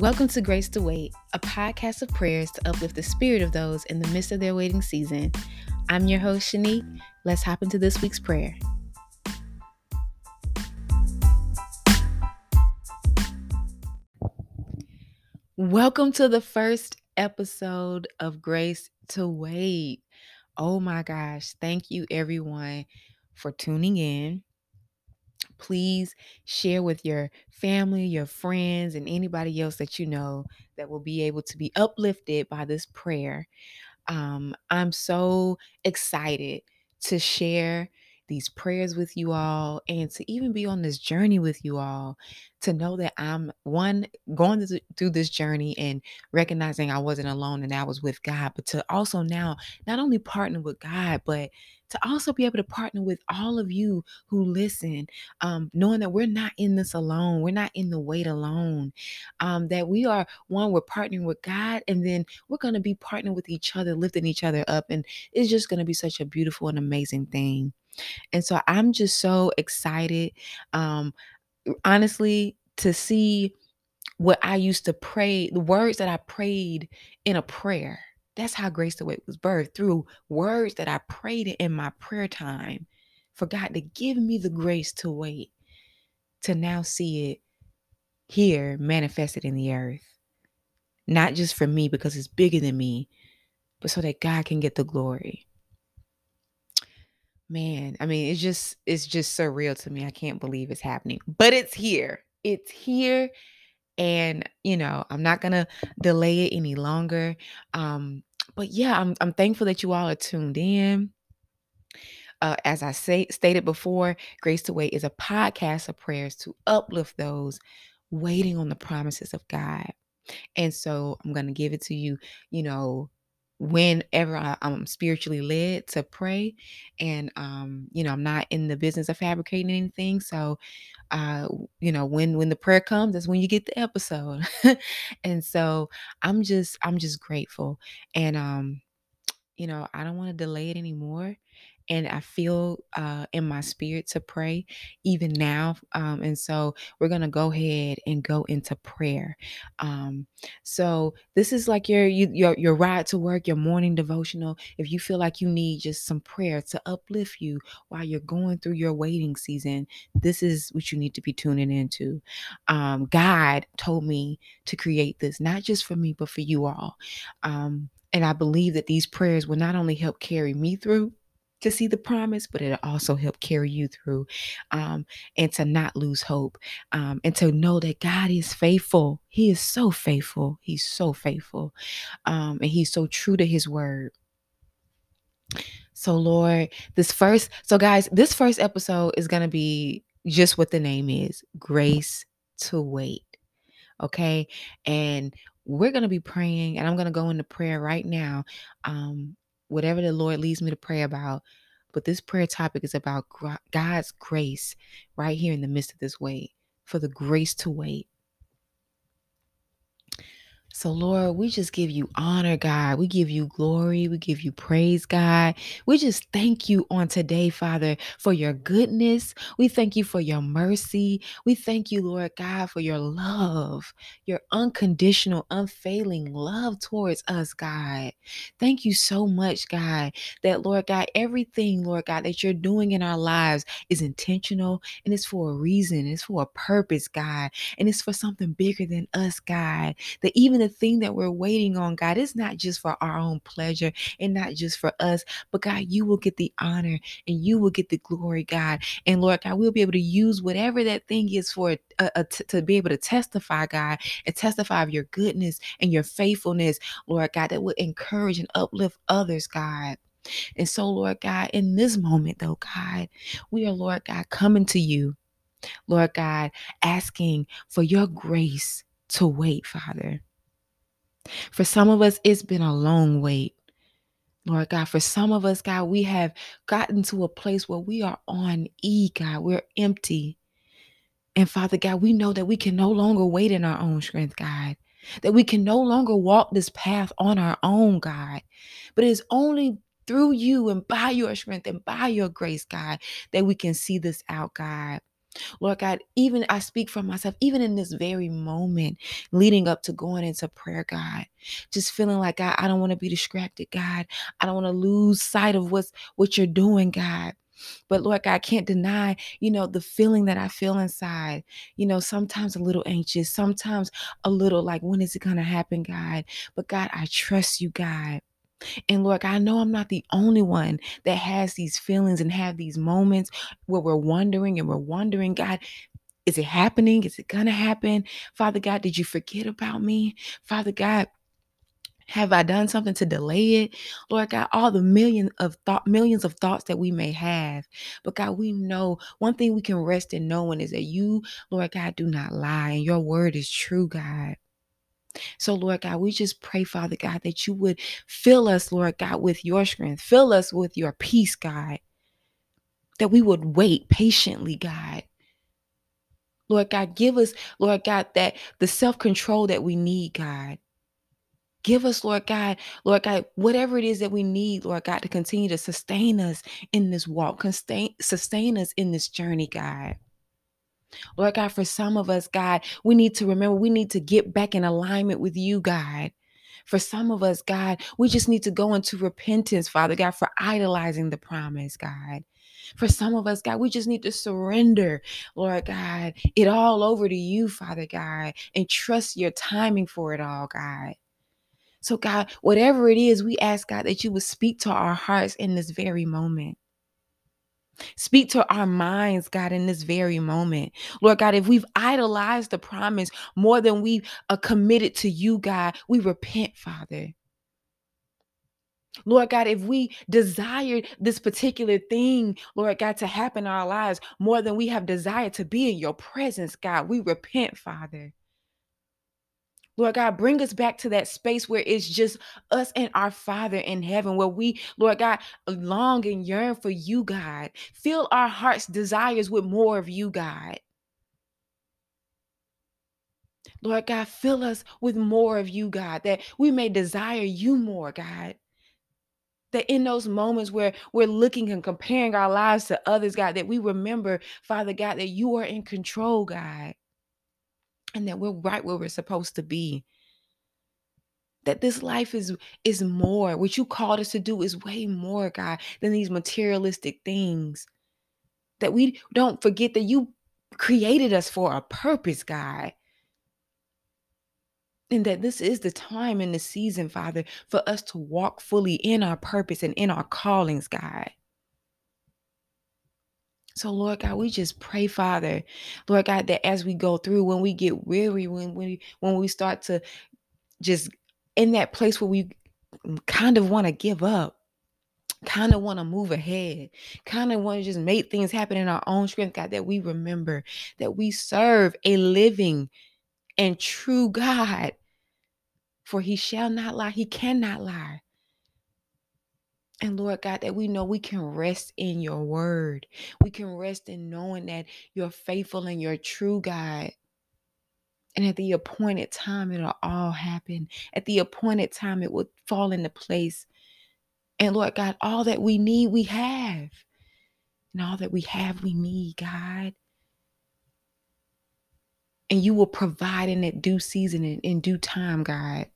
Welcome to Grace to Wait, a podcast of prayers to uplift the spirit of those in the midst of their waiting season. I'm your host, Shanique. Let's hop into this week's prayer. Welcome to the first episode of Grace to Wait. Oh my gosh, thank you everyone for tuning in please share with your family, your friends, and anybody else that you know that will be able to be uplifted by this prayer. Um, I'm so excited to share these prayers with you all and to even be on this journey with you all to know that I'm one going through this journey and recognizing I wasn't alone and I was with God, but to also now not only partner with God, but to also be able to partner with all of you who listen, um, knowing that we're not in this alone, we're not in the wait alone, um, that we are one, we're partnering with God, and then we're going to be partnering with each other, lifting each other up. And it's just going to be such a beautiful and amazing thing. And so I'm just so excited, um, honestly, to see what I used to pray, the words that I prayed in a prayer that's how Grace to Wait was birthed through words that I prayed in my prayer time for God to give me the grace to wait, to now see it here manifested in the earth. Not just for me because it's bigger than me, but so that God can get the glory. Man, I mean, it's just it's just surreal to me. I can't believe it's happening. But it's here. It's here and you know i'm not gonna delay it any longer um but yeah, I'm I'm thankful that you all are tuned in. Uh, as I say stated before, Grace to Wait is a podcast of prayers to uplift those waiting on the promises of God. And so I'm going to give it to you, you know, whenever I, am spiritually led to pray. And, um, you know, I'm not in the business of fabricating anything. So, uh, you know, when, when the prayer comes, that's when you get the episode. and so I'm just, I'm just grateful. And, um, you know, I don't want to delay it anymore and I feel uh, in my spirit to pray even now. Um, and so we're going to go ahead and go into prayer. Um, so this is like your, your your ride to work, your morning devotional. If you feel like you need just some prayer to uplift you while you're going through your waiting season, this is what you need to be tuning into. Um, God told me to create this, not just for me, but for you all. Um, and I believe that these prayers will not only help carry me through, to see the promise, but it'll also help carry you through um, and to not lose hope um, and to know that God is faithful. He is so faithful. He's so faithful. Um, and He's so true to His word. So, Lord, this first, so guys, this first episode is going to be just what the name is Grace to Wait. Okay. And we're going to be praying, and I'm going to go into prayer right now. Um, whatever the Lord leads me to pray about. But this prayer topic is about God's grace right here in the midst of this wait, for the grace to wait. So, Lord, we just give you honor, God. We give you glory. We give you praise, God. We just thank you on today, Father, for your goodness. We thank you for your mercy. We thank you, Lord God, for your love, your unconditional, unfailing love towards us, God. Thank you so much, God, that, Lord God, everything, Lord God, that you're doing in our lives is intentional and it's for a reason, it's for a purpose, God, and it's for something bigger than us, God. That even the thing that we're waiting on, God, is not just for our own pleasure and not just for us, but God, you will get the honor and you will get the glory, God. And Lord God, we'll be able to use whatever that thing is for uh, uh, to be able to testify, God, and testify of your goodness and your faithfulness, Lord God, that will encourage and uplift others, God. And so, Lord God, in this moment, though, God, we are, Lord God, coming to you, Lord God, asking for your grace to wait, Father. For some of us, it's been a long wait. Lord God, for some of us, God, we have gotten to a place where we are on E, God. We're empty. And Father God, we know that we can no longer wait in our own strength, God. That we can no longer walk this path on our own, God. But it is only through you and by your strength and by your grace, God, that we can see this out, God. Lord God, even I speak for myself, even in this very moment leading up to going into prayer, God, just feeling like God, I don't want to be distracted, God. I don't want to lose sight of what's what you're doing, God. But Lord God, I can't deny, you know, the feeling that I feel inside. You know, sometimes a little anxious, sometimes a little like, when is it to happen, God? But God, I trust you, God. And Lord, I know I'm not the only one that has these feelings and have these moments where we're wondering and we're wondering, God, is it happening? Is it going to happen? Father God, did you forget about me? Father God, have I done something to delay it? Lord God, all the million of thought, millions of thoughts that we may have. But God, we know one thing we can rest in knowing is that you, Lord God, do not lie and your word is true, God. So, Lord God, we just pray, Father God, that you would fill us, Lord God, with your strength, fill us with your peace, God, that we would wait patiently, God. Lord God, give us, Lord God, that the self control that we need, God. Give us, Lord God, Lord God, whatever it is that we need, Lord God, to continue to sustain us in this walk, sustain, sustain us in this journey, God. Lord God, for some of us, God, we need to remember we need to get back in alignment with you, God. For some of us, God, we just need to go into repentance, Father God, for idolizing the promise, God. For some of us, God, we just need to surrender, Lord God, it all over to you, Father God, and trust your timing for it all, God. So, God, whatever it is, we ask, God, that you would speak to our hearts in this very moment. Speak to our minds, God, in this very moment. Lord God, if we've idolized the promise more than we are committed to you, God, we repent, Father. Lord God, if we desired this particular thing, Lord God, to happen in our lives more than we have desired to be in your presence, God, we repent, Father. Lord God, bring us back to that space where it's just us and our Father in heaven, where we, Lord God, long and yearn for you, God. Fill our hearts' desires with more of you, God. Lord God, fill us with more of you, God, that we may desire you more, God. That in those moments where we're looking and comparing our lives to others, God, that we remember, Father God, that you are in control, God and that we're right where we're supposed to be. That this life is is more. What you called us to do is way more god than these materialistic things. That we don't forget that you created us for a purpose god. And that this is the time and the season father for us to walk fully in our purpose and in our callings god so, Lord God, we just pray, Father, Lord God, that as we go through, when we get weary, when we when we start to just in that place where we kind of want to give up, kind of want to move ahead, kind of want to just make things happen in our own strength, God, that we remember that we serve a living and true God. For he shall not lie, he cannot lie. And Lord God, that we know we can rest in your word. We can rest in knowing that you're faithful and you're true, God. And at the appointed time, it'll all happen. At the appointed time, it will fall into place. And Lord God, all that we need, we have. And all that we have, we need, God. And you will provide in that due season and in due time, God.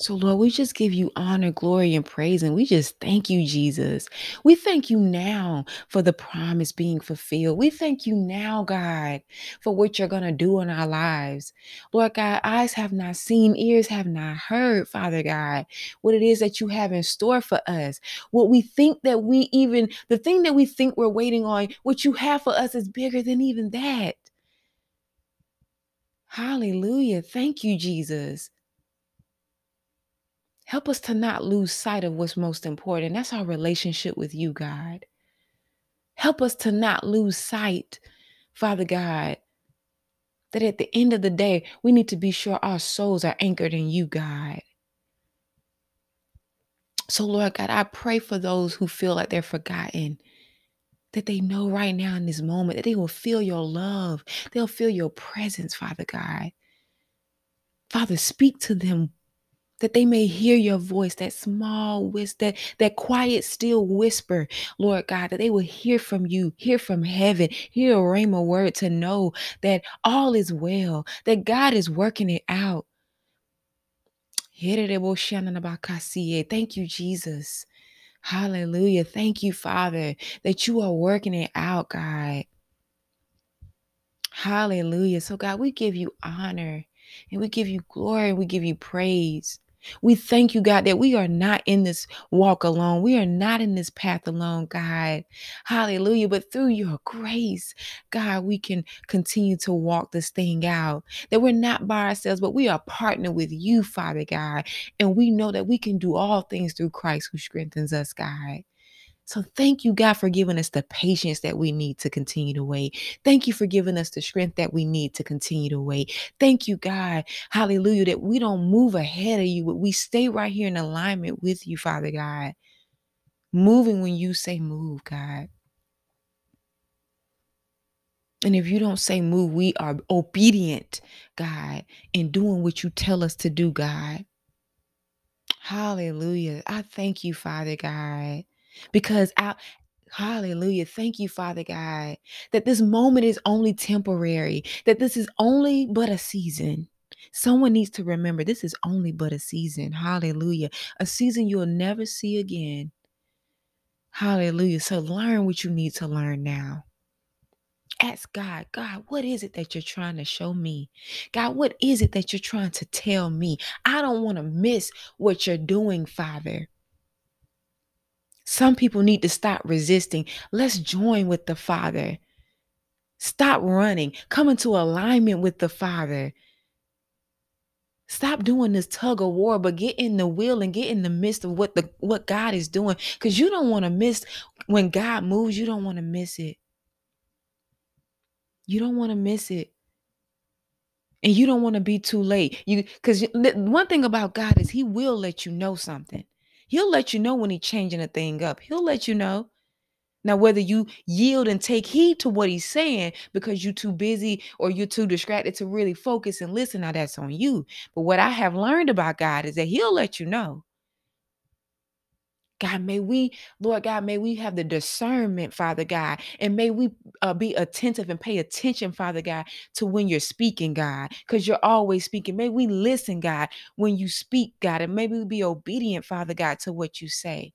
So, Lord, we just give you honor, glory, and praise. And we just thank you, Jesus. We thank you now for the promise being fulfilled. We thank you now, God, for what you're going to do in our lives. Lord God, eyes have not seen, ears have not heard, Father God, what it is that you have in store for us. What we think that we even, the thing that we think we're waiting on, what you have for us is bigger than even that. Hallelujah. Thank you, Jesus. Help us to not lose sight of what's most important. That's our relationship with you, God. Help us to not lose sight, Father God, that at the end of the day, we need to be sure our souls are anchored in you, God. So, Lord God, I pray for those who feel like they're forgotten, that they know right now in this moment that they will feel your love. They'll feel your presence, Father God. Father, speak to them that they may hear your voice, that small whisper, that, that quiet, still whisper, Lord God, that they will hear from you, hear from heaven, hear a rhema word to know that all is well, that God is working it out. Thank you, Jesus. Hallelujah. Thank you, Father, that you are working it out, God. Hallelujah. So, God, we give you honor and we give you glory and we give you praise. We thank you, God, that we are not in this walk alone. We are not in this path alone, God. Hallelujah. But through your grace, God, we can continue to walk this thing out. That we're not by ourselves, but we are partnered with you, Father God. And we know that we can do all things through Christ who strengthens us, God. So thank you, God, for giving us the patience that we need to continue to wait. Thank you for giving us the strength that we need to continue to wait. Thank you, God, hallelujah, that we don't move ahead of you, but we stay right here in alignment with you, Father God. Moving when you say move, God. And if you don't say move, we are obedient, God, in doing what you tell us to do, God. Hallelujah. I thank you, Father God because I Hallelujah. Thank you, Father God, that this moment is only temporary, that this is only but a season. Someone needs to remember this is only but a season. Hallelujah. A season you'll never see again. Hallelujah. So learn what you need to learn now. Ask God, God, what is it that you're trying to show me? God, what is it that you're trying to tell me? I don't want to miss what you're doing, Father. Some people need to stop resisting. Let's join with the Father. Stop running. Come into alignment with the Father. Stop doing this tug of war, but get in the will and get in the midst of what the what God is doing. Because you don't want to miss when God moves, you don't want to miss it. You don't want to miss it. And you don't want to be too late. You because one thing about God is He will let you know something. He'll let you know when he's changing a thing up. He'll let you know. Now, whether you yield and take heed to what he's saying because you're too busy or you're too distracted to really focus and listen, now that's on you. But what I have learned about God is that he'll let you know. God, may we, Lord God, may we have the discernment, Father God, and may we uh, be attentive and pay attention, Father God, to when you're speaking, God, because you're always speaking. May we listen, God, when you speak, God, and may we be obedient, Father God, to what you say.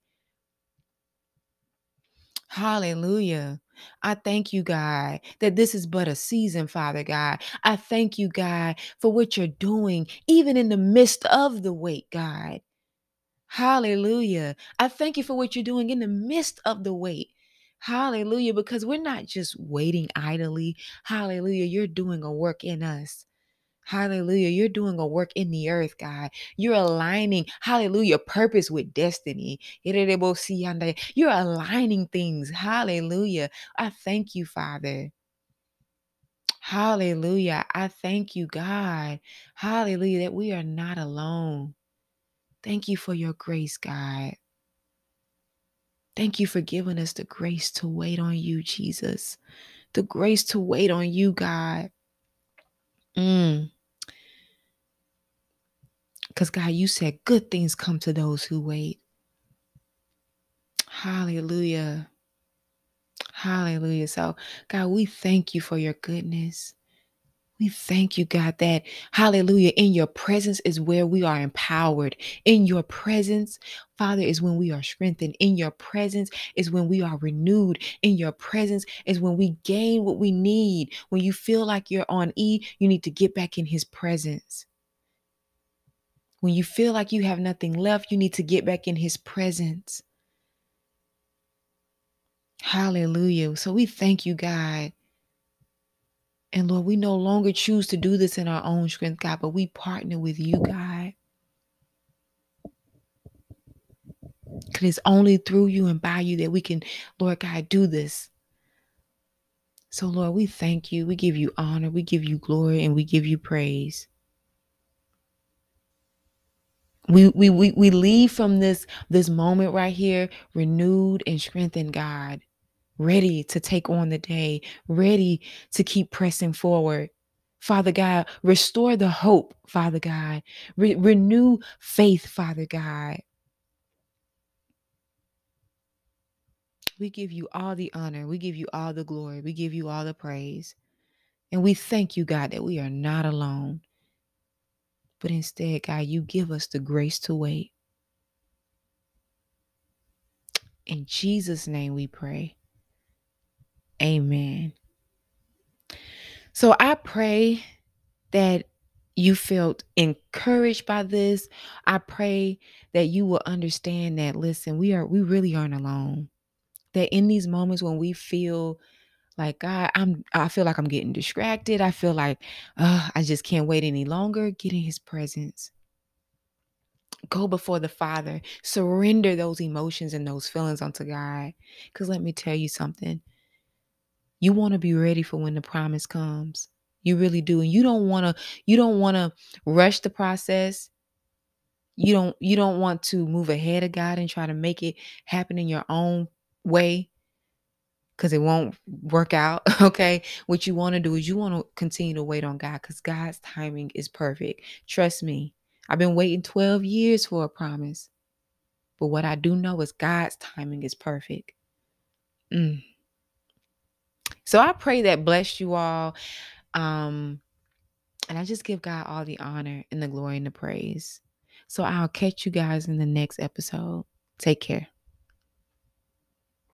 Hallelujah. I thank you, God, that this is but a season, Father God. I thank you, God, for what you're doing, even in the midst of the wait, God. Hallelujah. I thank you for what you're doing in the midst of the wait. Hallelujah. Because we're not just waiting idly. Hallelujah. You're doing a work in us. Hallelujah. You're doing a work in the earth, God. You're aligning, hallelujah, purpose with destiny. You're aligning things. Hallelujah. I thank you, Father. Hallelujah. I thank you, God. Hallelujah, that we are not alone. Thank you for your grace, God. Thank you for giving us the grace to wait on you, Jesus. The grace to wait on you, God. Mm. Because, God, you said good things come to those who wait. Hallelujah. Hallelujah. So, God, we thank you for your goodness. We thank you, God, that hallelujah, in your presence is where we are empowered. In your presence, Father, is when we are strengthened. In your presence is when we are renewed. In your presence is when we gain what we need. When you feel like you're on E, you need to get back in His presence. When you feel like you have nothing left, you need to get back in His presence. Hallelujah. So we thank you, God and Lord, we no longer choose to do this in our own strength, God, but we partner with you, God. Because it's only through you and by you that we can, Lord God, do this. So, Lord, we thank you. We give you honor. We give you glory and we give you praise. We, we, we, we leave from this, this moment right here renewed and strengthened, God ready to take on the day, ready to keep pressing forward. Father God, restore the hope, Father God. Re- renew faith, Father God. We give you all the honor. We give you all the glory. We give you all the praise. And we thank you, God, that we are not alone. But instead, God, you give us the grace to wait. In Jesus' name we pray. Amen. So I pray that you felt encouraged by this. I pray that you will understand that listen, we are we really aren't alone. That in these moments when we feel like God, I'm I feel like I'm getting distracted. I feel like uh, I just can't wait any longer. Get in his presence. Go before the Father. Surrender those emotions and those feelings unto God. Because let me tell you something. You want to be ready for when the promise comes. You really do. And you don't want to you don't want to rush the process. You don't you don't want to move ahead of God and try to make it happen in your own way cuz it won't work out, okay? What you want to do is you want to continue to wait on God cuz God's timing is perfect. Trust me. I've been waiting 12 years for a promise. But what I do know is God's timing is perfect. Mm. So I pray that bless you all. Um, and I just give God all the honor and the glory and the praise. So I'll catch you guys in the next episode. Take care.